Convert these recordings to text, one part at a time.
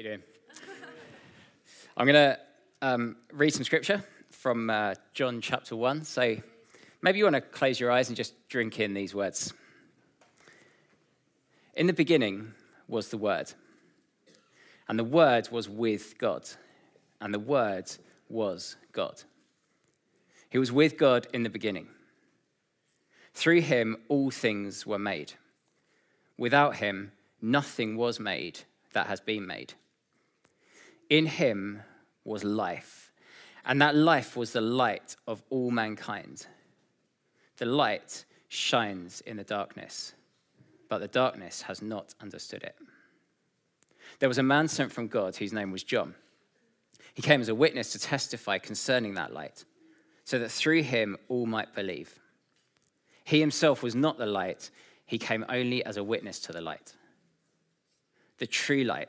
you doing? I'm going to um, read some scripture from uh, John chapter 1. So maybe you want to close your eyes and just drink in these words. In the beginning was the Word, and the Word was with God, and the Word was God. He was with God in the beginning. Through him, all things were made. Without him, nothing was made that has been made. In him was life, and that life was the light of all mankind. The light shines in the darkness, but the darkness has not understood it. There was a man sent from God whose name was John. He came as a witness to testify concerning that light, so that through him all might believe. He himself was not the light, he came only as a witness to the light. The true light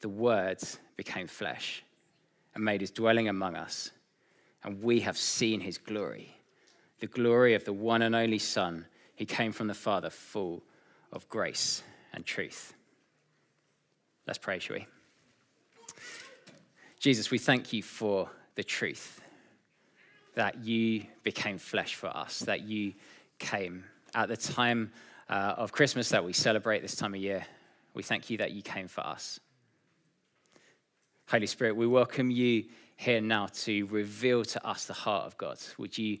The Word became flesh and made his dwelling among us, and we have seen his glory, the glory of the one and only Son. He came from the Father, full of grace and truth. Let's pray, shall we? Jesus, we thank you for the truth that you became flesh for us, that you came at the time uh, of Christmas that we celebrate this time of year. We thank you that you came for us. Holy Spirit, we welcome you here now to reveal to us the heart of God. Would you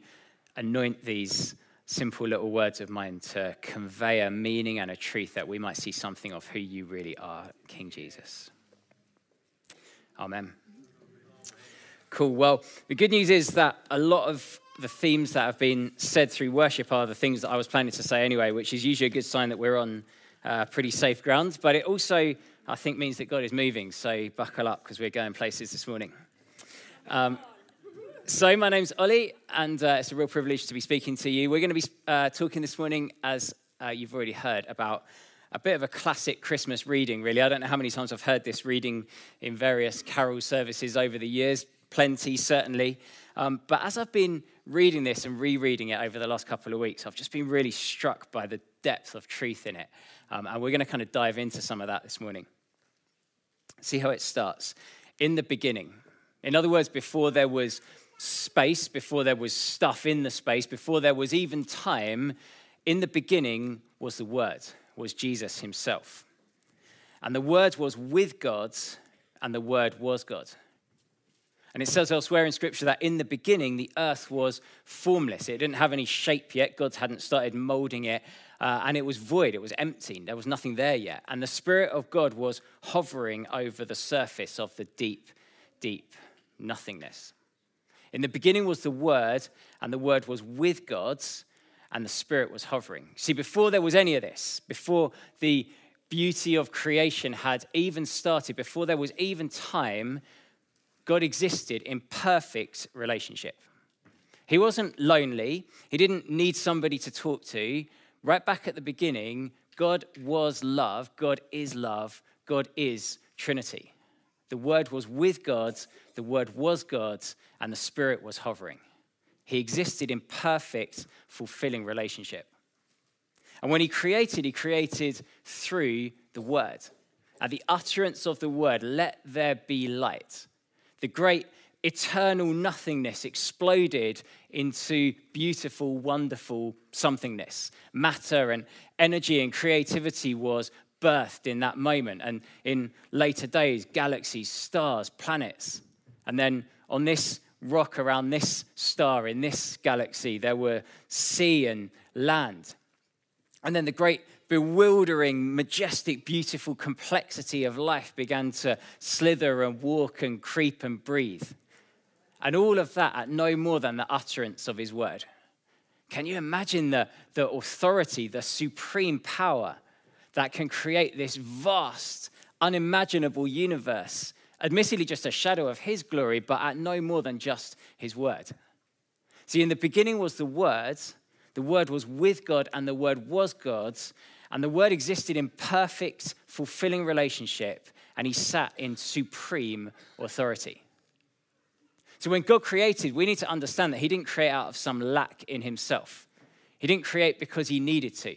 anoint these simple little words of mine to convey a meaning and a truth that we might see something of who you really are, King Jesus? Amen. Cool. Well, the good news is that a lot of the themes that have been said through worship are the things that I was planning to say anyway, which is usually a good sign that we're on uh, pretty safe ground. But it also, I think, means that God is moving. So buckle up because we're going places this morning. Um, so, my name's Ollie, and uh, it's a real privilege to be speaking to you. We're going to be uh, talking this morning, as uh, you've already heard, about a bit of a classic Christmas reading, really. I don't know how many times I've heard this reading in various carol services over the years, plenty, certainly. Um, but as I've been reading this and rereading it over the last couple of weeks, I've just been really struck by the depth of truth in it. Um, and we're going to kind of dive into some of that this morning. See how it starts. In the beginning. In other words, before there was space, before there was stuff in the space, before there was even time, in the beginning was the Word, was Jesus himself. And the Word was with God, and the Word was God. And it says elsewhere in Scripture that in the beginning, the earth was formless. It didn't have any shape yet. God hadn't started molding it. Uh, and it was void. It was empty. There was nothing there yet. And the Spirit of God was hovering over the surface of the deep, deep nothingness. In the beginning was the Word, and the Word was with God, and the Spirit was hovering. See, before there was any of this, before the beauty of creation had even started, before there was even time, God existed in perfect relationship. He wasn't lonely, he didn't need somebody to talk to. Right back at the beginning, God was love, God is love, God is Trinity. The Word was with God, the Word was God, and the Spirit was hovering. He existed in perfect, fulfilling relationship. And when He created, He created through the Word. At the utterance of the Word, let there be light the great eternal nothingness exploded into beautiful, wonderful somethingness. Matter and energy and creativity was birthed in that moment. And in later days, galaxies, stars, planets. And then on this rock around this star in this galaxy, there were sea and land. And then the great bewildering, majestic, beautiful complexity of life began to slither and walk and creep and breathe. And all of that at no more than the utterance of his word. Can you imagine the, the authority, the supreme power that can create this vast, unimaginable universe, admittedly just a shadow of his glory, but at no more than just his word. See, in the beginning was the Word, the Word was with God, and the Word was God's, and the Word existed in perfect, fulfilling relationship, and he sat in supreme authority. So when God created, we need to understand that he didn't create out of some lack in himself. He didn't create because he needed to.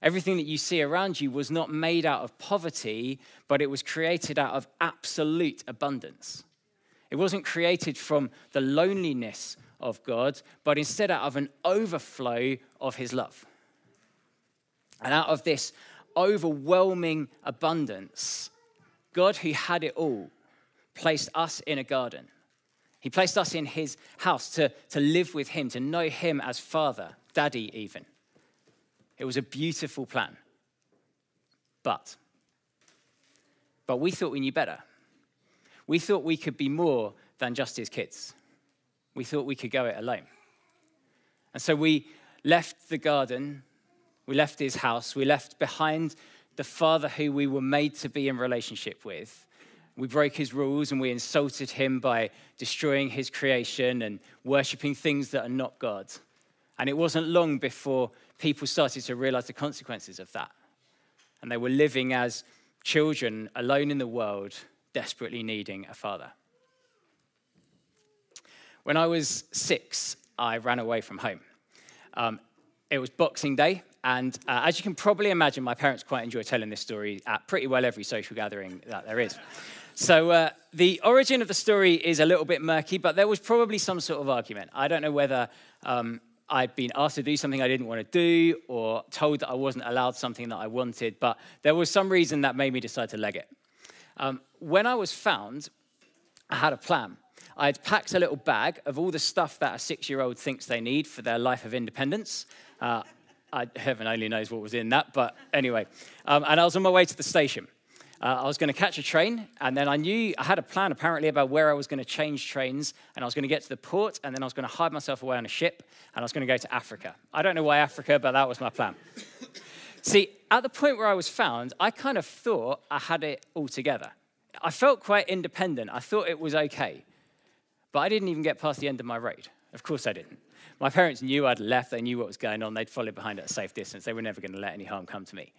Everything that you see around you was not made out of poverty, but it was created out of absolute abundance. It wasn't created from the loneliness of God, but instead out of an overflow of his love. And out of this overwhelming abundance, God, who had it all, placed us in a garden. He placed us in his house to, to live with him, to know him as father, daddy, even. It was a beautiful plan. But, but we thought we knew better. We thought we could be more than just his kids. We thought we could go it alone. And so we left the garden, we left his house, we left behind the father who we were made to be in relationship with, we broke his rules and we insulted him by destroying his creation and worshipping things that are not God. And it wasn't long before people started to realize the consequences of that. And they were living as children alone in the world, desperately needing a father. When I was six, I ran away from home. Um, it was Boxing Day, and uh, as you can probably imagine, my parents quite enjoy telling this story at pretty well every social gathering that there is. So uh, the origin of the story is a little bit murky, but there was probably some sort of argument. I don't know whether um, I'd been asked to do something I didn't want to do or told that I wasn't allowed something that I wanted, but there was some reason that made me decide to leg it. Um, when I was found, I had a plan. I had packed a little bag of all the stuff that a six year old thinks they need for their life of independence. Uh, I, heaven only knows what was in that, but anyway. Um, and I was on my way to the station. Uh, I was going to catch a train, and then I knew I had a plan apparently about where I was going to change trains, and I was going to get to the port, and then I was going to hide myself away on a ship, and I was going to go to Africa. I don't know why Africa, but that was my plan. See, at the point where I was found, I kind of thought I had it all together. I felt quite independent. I thought it was okay. But I didn't even get past the end of my road. Of course I didn't. My parents knew I'd left, they knew what was going on, they'd followed behind at a safe distance. They were never going to let any harm come to me.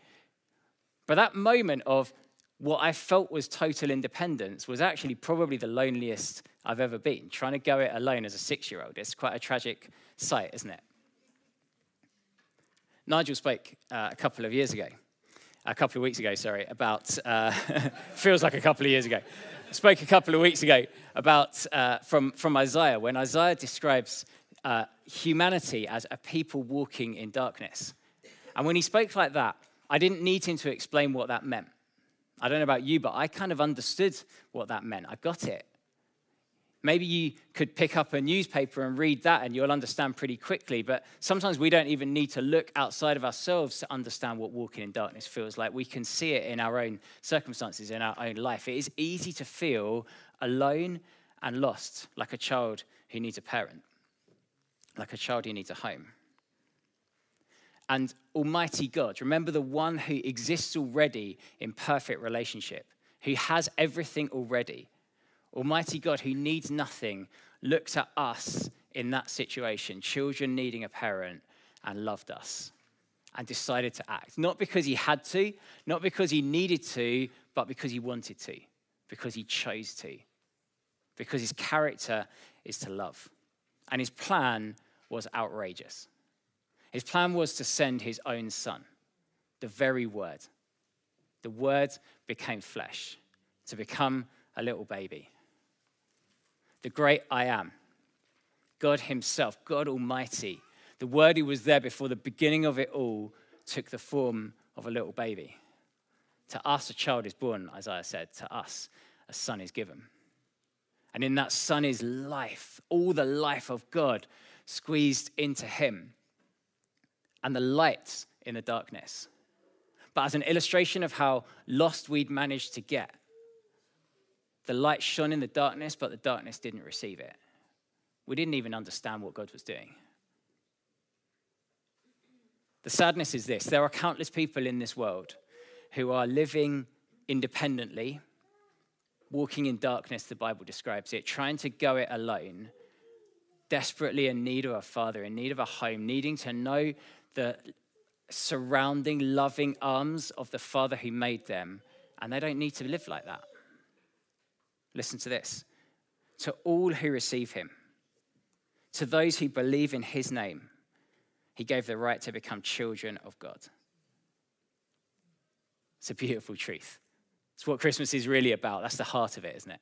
But that moment of what I felt was total independence was actually probably the loneliest I've ever been, trying to go it alone as a six year old. It's quite a tragic sight, isn't it? Nigel spoke uh, a couple of years ago, a couple of weeks ago, sorry, about, uh, feels like a couple of years ago. Spoke a couple of weeks ago about, uh, from, from Isaiah, when Isaiah describes uh, humanity as a people walking in darkness. And when he spoke like that, I didn't need him to explain what that meant. I don't know about you, but I kind of understood what that meant. I got it. Maybe you could pick up a newspaper and read that and you'll understand pretty quickly. But sometimes we don't even need to look outside of ourselves to understand what walking in darkness feels like. We can see it in our own circumstances, in our own life. It is easy to feel alone and lost, like a child who needs a parent, like a child who needs a home and Almighty God. Remember the one who exists already in perfect relationship, who has everything already. Almighty God, who needs nothing, looked at us in that situation, children needing a parent, and loved us and decided to act. Not because he had to, not because he needed to, but because he wanted to, because he chose to, because his character is to love. And his plan was outrageous. His plan was to send his own son, the very word. The word became flesh to become a little baby. The great I am, God Himself, God Almighty, the word who was there before the beginning of it all, took the form of a little baby. To us, a child is born, Isaiah said. To us, a son is given. And in that son is life, all the life of God squeezed into him and the light in the darkness. But as an illustration of how lost we'd managed to get, the light shone in the darkness, but the darkness didn't receive it. We didn't even understand what God was doing. The sadness is this there are countless people in this world who are living independently, walking in darkness, the Bible describes it, trying to go it alone, desperately in need of a father, in need of a home, needing to know the surrounding, loving arms of the Father who made them, and they don't need to live like that. Listen to this. To all who receive him, to those who believe in his name, he gave the right to become children of God. It's a beautiful truth. It's what Christmas is really about. That's the heart of it, isn't it?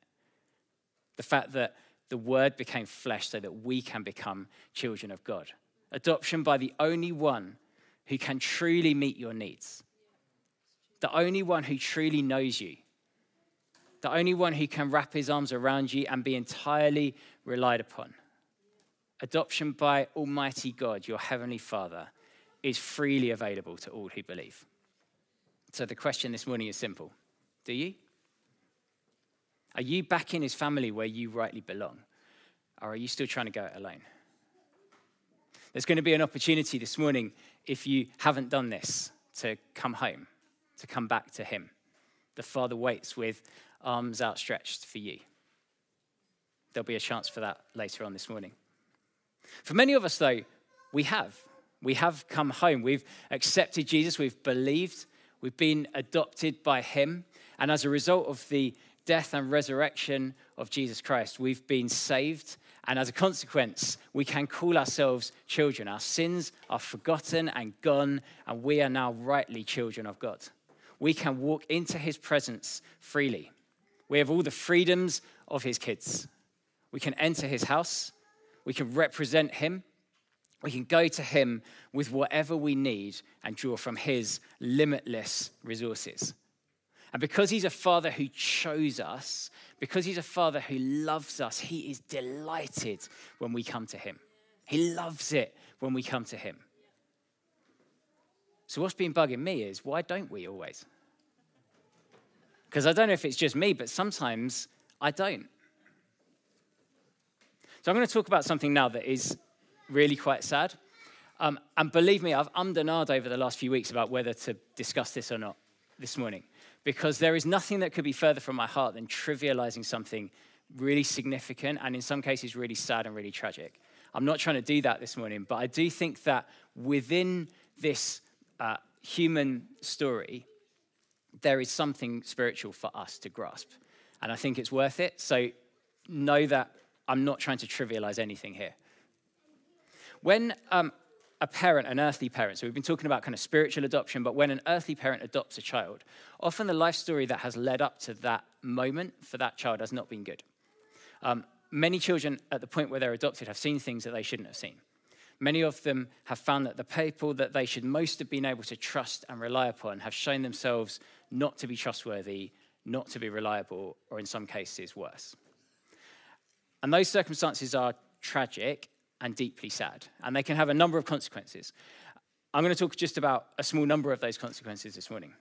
The fact that the word became flesh so that we can become children of God. Adoption by the only one who can truly meet your needs, the only one who truly knows you, the only one who can wrap his arms around you and be entirely relied upon. Adoption by Almighty God, your Heavenly Father, is freely available to all who believe. So the question this morning is simple Do you? Are you back in his family where you rightly belong? Or are you still trying to go it alone? There's going to be an opportunity this morning, if you haven't done this, to come home, to come back to him. The Father waits with arms outstretched for you. There'll be a chance for that later on this morning. For many of us, though, we have. We have come home. We've accepted Jesus. We've believed. We've been adopted by Him. And as a result of the death and resurrection of Jesus Christ, we've been saved. And as a consequence, we can call ourselves children. Our sins are forgotten and gone, and we are now rightly children of God. We can walk into His presence freely. We have all the freedoms of His kids. We can enter His house we can represent Him. We can go to Him with whatever we need and draw from His limitless resources. And because He's a Father who chose us, because He's a Father who loves us, He is delighted when we come to Him. He loves it when we come to Him. So, what's been bugging me is why don't we always? Because I don't know if it's just me, but sometimes I don't. So I'm going to talk about something now that is really quite sad. Um, and believe me, I've ummed and ahed over the last few weeks about whether to discuss this or not this morning, because there is nothing that could be further from my heart than trivializing something really significant and in some cases really sad and really tragic. I'm not trying to do that this morning, but I do think that within this uh, human story, there is something spiritual for us to grasp. And I think it's worth it. So know that I'm not trying to trivialize anything here. When um, a parent, an earthly parent, so we've been talking about kind of spiritual adoption, but when an earthly parent adopts a child, often the life story that has led up to that moment for that child has not been good. Um, many children at the point where they're adopted have seen things that they shouldn't have seen. Many of them have found that the people that they should most have been able to trust and rely upon have shown themselves not to be trustworthy, not to be reliable, or in some cases worse. And those circumstances are tragic and deeply sad, and they can have a number of consequences. I'm going to talk just about a small number of those consequences this morning.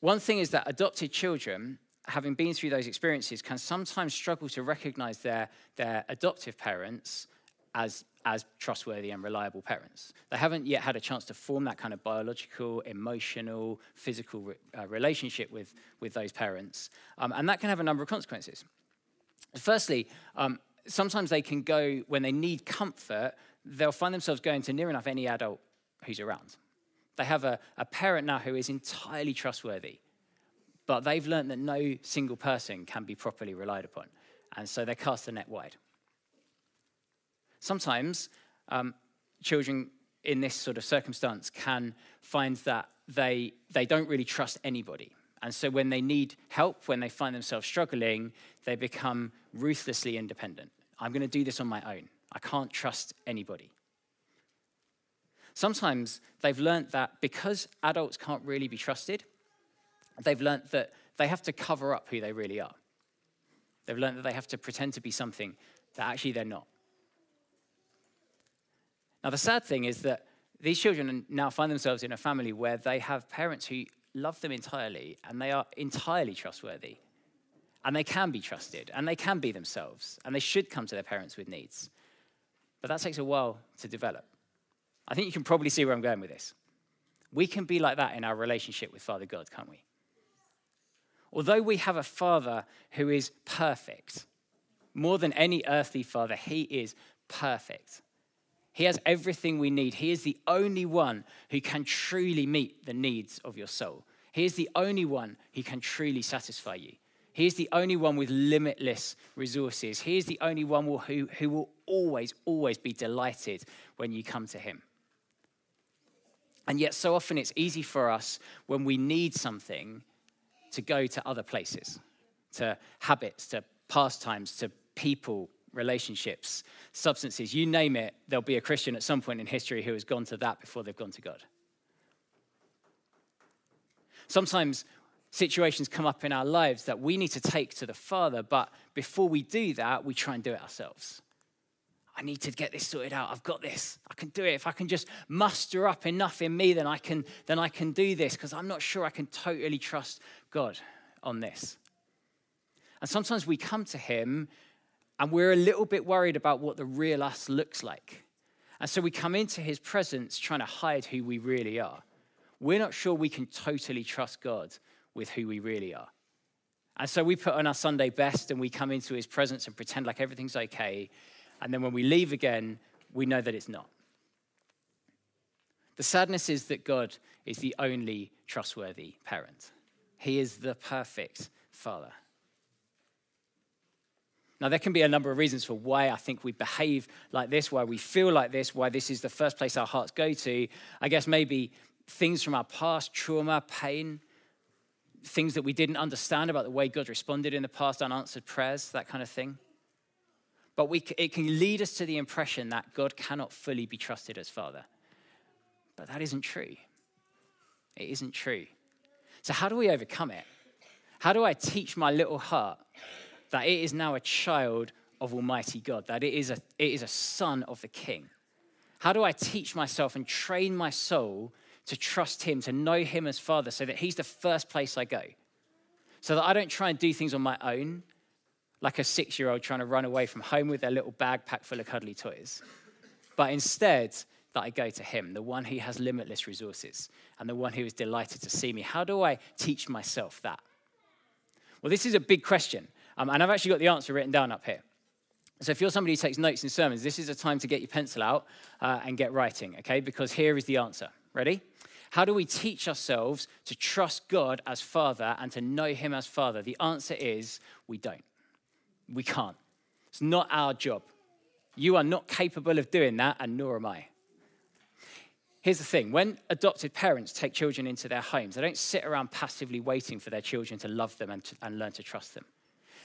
One thing is that adopted children, having been through those experiences, can sometimes struggle to recognize their, their adoptive parents as, as trustworthy and reliable parents. They haven't yet had a chance to form that kind of biological, emotional, physical re, uh, relationship with, with those parents. Um, and that can have a number of consequences. Firstly, um, sometimes they can go, when they need comfort, they'll find themselves going to near enough any adult who's around. They have a, a parent now who is entirely trustworthy, but they've learned that no single person can be properly relied upon. And so they cast the net wide. Sometimes um, children in this sort of circumstance can find that they, they don't really trust anybody. And so when they need help, when they find themselves struggling, they become ruthlessly independent. I'm going to do this on my own. I can't trust anybody. Sometimes they've learned that because adults can't really be trusted, they've learned that they have to cover up who they really are. They've learned that they have to pretend to be something that actually they're not. Now, the sad thing is that these children now find themselves in a family where they have parents who love them entirely and they are entirely trustworthy. And they can be trusted and they can be themselves and they should come to their parents with needs. But that takes a while to develop. I think you can probably see where I'm going with this. We can be like that in our relationship with Father God, can't we? Although we have a Father who is perfect, more than any earthly father, he is perfect. He has everything we need. He is the only one who can truly meet the needs of your soul. He is the only one who can truly satisfy you. He is the only one with limitless resources. He is the only one who, who will always, always be delighted when you come to him. And yet, so often it's easy for us when we need something to go to other places, to habits, to pastimes, to people, relationships, substances, you name it, there'll be a Christian at some point in history who has gone to that before they've gone to God. Sometimes situations come up in our lives that we need to take to the Father, but before we do that, we try and do it ourselves. I need to get this sorted out. I've got this. I can do it. If I can just muster up enough in me, then I can, then I can do this because I'm not sure I can totally trust God on this. And sometimes we come to Him and we're a little bit worried about what the real us looks like. And so we come into his presence trying to hide who we really are. We're not sure we can totally trust God with who we really are. And so we put on our Sunday best and we come into his presence and pretend like everything's okay. And then when we leave again, we know that it's not. The sadness is that God is the only trustworthy parent, he is the perfect father. Now, there can be a number of reasons for why I think we behave like this, why we feel like this, why this is the first place our hearts go to. I guess maybe things from our past, trauma, pain, things that we didn't understand about the way God responded in the past, unanswered prayers, that kind of thing. But we, it can lead us to the impression that God cannot fully be trusted as Father. But that isn't true. It isn't true. So, how do we overcome it? How do I teach my little heart that it is now a child of Almighty God, that it is a, it is a son of the King? How do I teach myself and train my soul to trust Him, to know Him as Father, so that He's the first place I go? So that I don't try and do things on my own, like a six year old trying to run away from home with their little bag packed full of cuddly toys, but instead, that I go to Him, the one who has limitless resources and the one who is delighted to see me. How do I teach myself that? Well, this is a big question. Um, and I've actually got the answer written down up here. So if you're somebody who takes notes in sermons, this is a time to get your pencil out uh, and get writing, okay? Because here is the answer. Ready? How do we teach ourselves to trust God as Father and to know Him as Father? The answer is we don't. We can't. It's not our job. You are not capable of doing that, and nor am I. Here's the thing when adopted parents take children into their homes, they don't sit around passively waiting for their children to love them and, to, and learn to trust them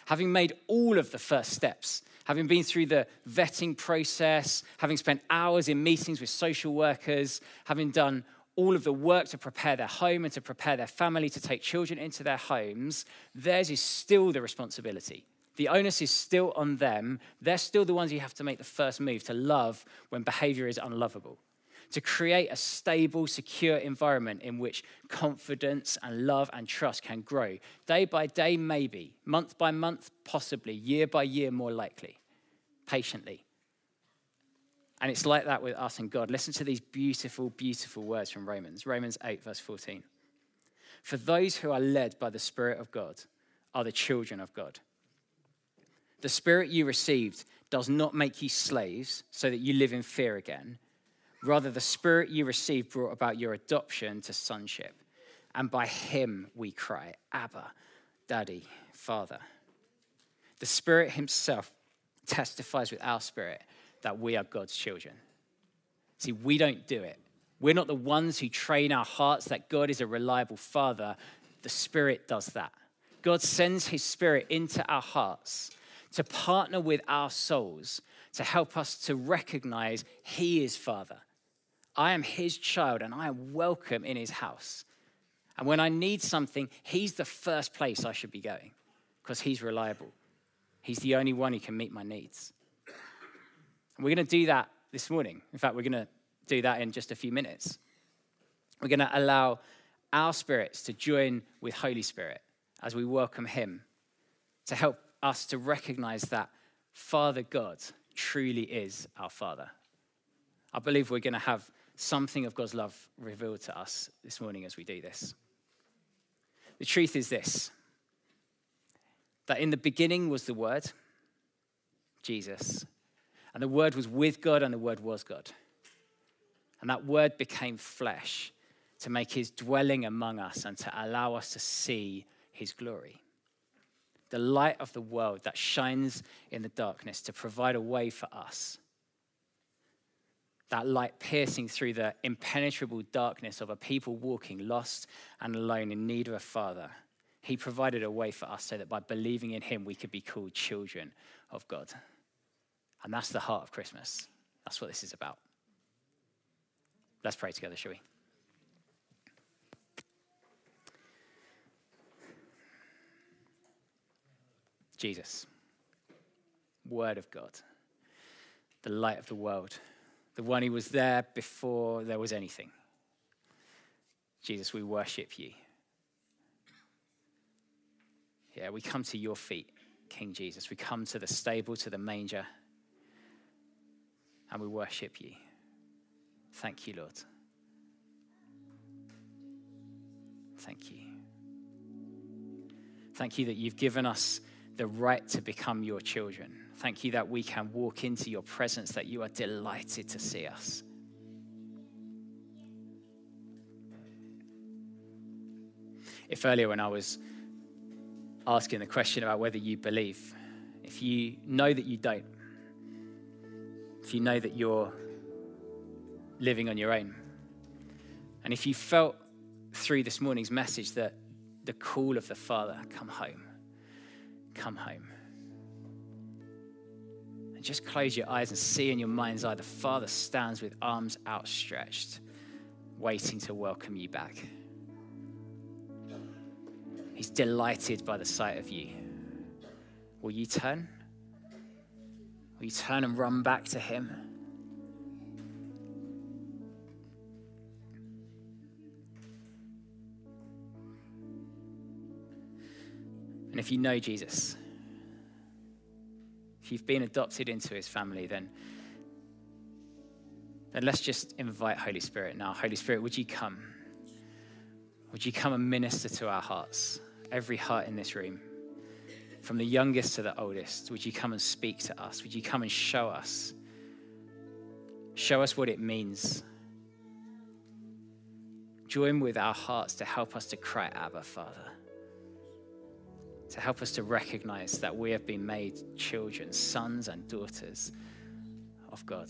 having made all of the first steps, having been through the vetting process, having spent hours in meetings with social workers, having done all of the work to prepare their home and to prepare their family to take children into their homes, theirs is still the responsibility. The onus is still on them. They're still the ones who have to make the first move to love when behavior is unlovable to create a stable, secure environment in which confidence and love and trust can grow. Day by day, maybe. Month by month, possibly. Year by year, more likely. Patiently. And it's like that with us and God. Listen to these beautiful, beautiful words from Romans. Romans 8, verse 14. For those who are led by the Spirit of God are the children of God. The Spirit you received does not make you slaves so that you live in fear again. Rather, the Spirit you received brought about your adoption to sonship. And by him we cry, Abba, Daddy, Father. The Spirit Himself testifies with our spirit that we are God's children. See, we don't do it. We're not the ones who train our hearts that God is a reliable Father. The Spirit does that. God sends His Spirit into our hearts to partner with our souls to help us to recognize He is Father I am his child and I am welcome in his house. And when I need something, he's the first place I should be going because he's reliable. He's the only one who can meet my needs. And we're going to do that this morning. In fact, we're going to do that in just a few minutes. We're going to allow our spirits to join with Holy Spirit as we welcome him to help us to recognize that Father God truly is our Father. I believe we're going to have something of God's love revealed to us this morning as we do this. The truth is this that in the beginning was the Word, Jesus, and the Word was with God, and the Word was God. And that Word became flesh to make his dwelling among us and to allow us to see his glory. The light of the world that shines in the darkness to provide a way for us. That light piercing through the impenetrable darkness of a people walking lost and alone in need of a father. He provided a way for us so that by believing in him, we could be called children of God. And that's the heart of Christmas. That's what this is about. Let's pray together, shall we? Jesus, Word of God, the light of the world, the one who was there before there was anything. Jesus, we worship you. Yeah, we come to your feet, King Jesus. We come to the stable, to the manger, and we worship you. Thank you, Lord. Thank you. Thank you that you've given us the right to become your children. Thank you that we can walk into your presence, that you are delighted to see us. If earlier when I was asking the question about whether you believe, if you know that you don't, if you know that you're living on your own, and if you felt through this morning's message that the call of the Father, come home, come home. And just close your eyes and see in your mind's eye the Father stands with arms outstretched, waiting to welcome you back. He's delighted by the sight of you. Will you turn? Will you turn and run back to Him? And if you know Jesus, you've been adopted into his family, then, then let's just invite Holy Spirit now. Holy Spirit, would you come? Would you come and minister to our hearts, every heart in this room, from the youngest to the oldest? Would you come and speak to us? Would you come and show us? Show us what it means. Join with our hearts to help us to cry, Abba, Father to help us to recognize that we have been made children, sons and daughters of God.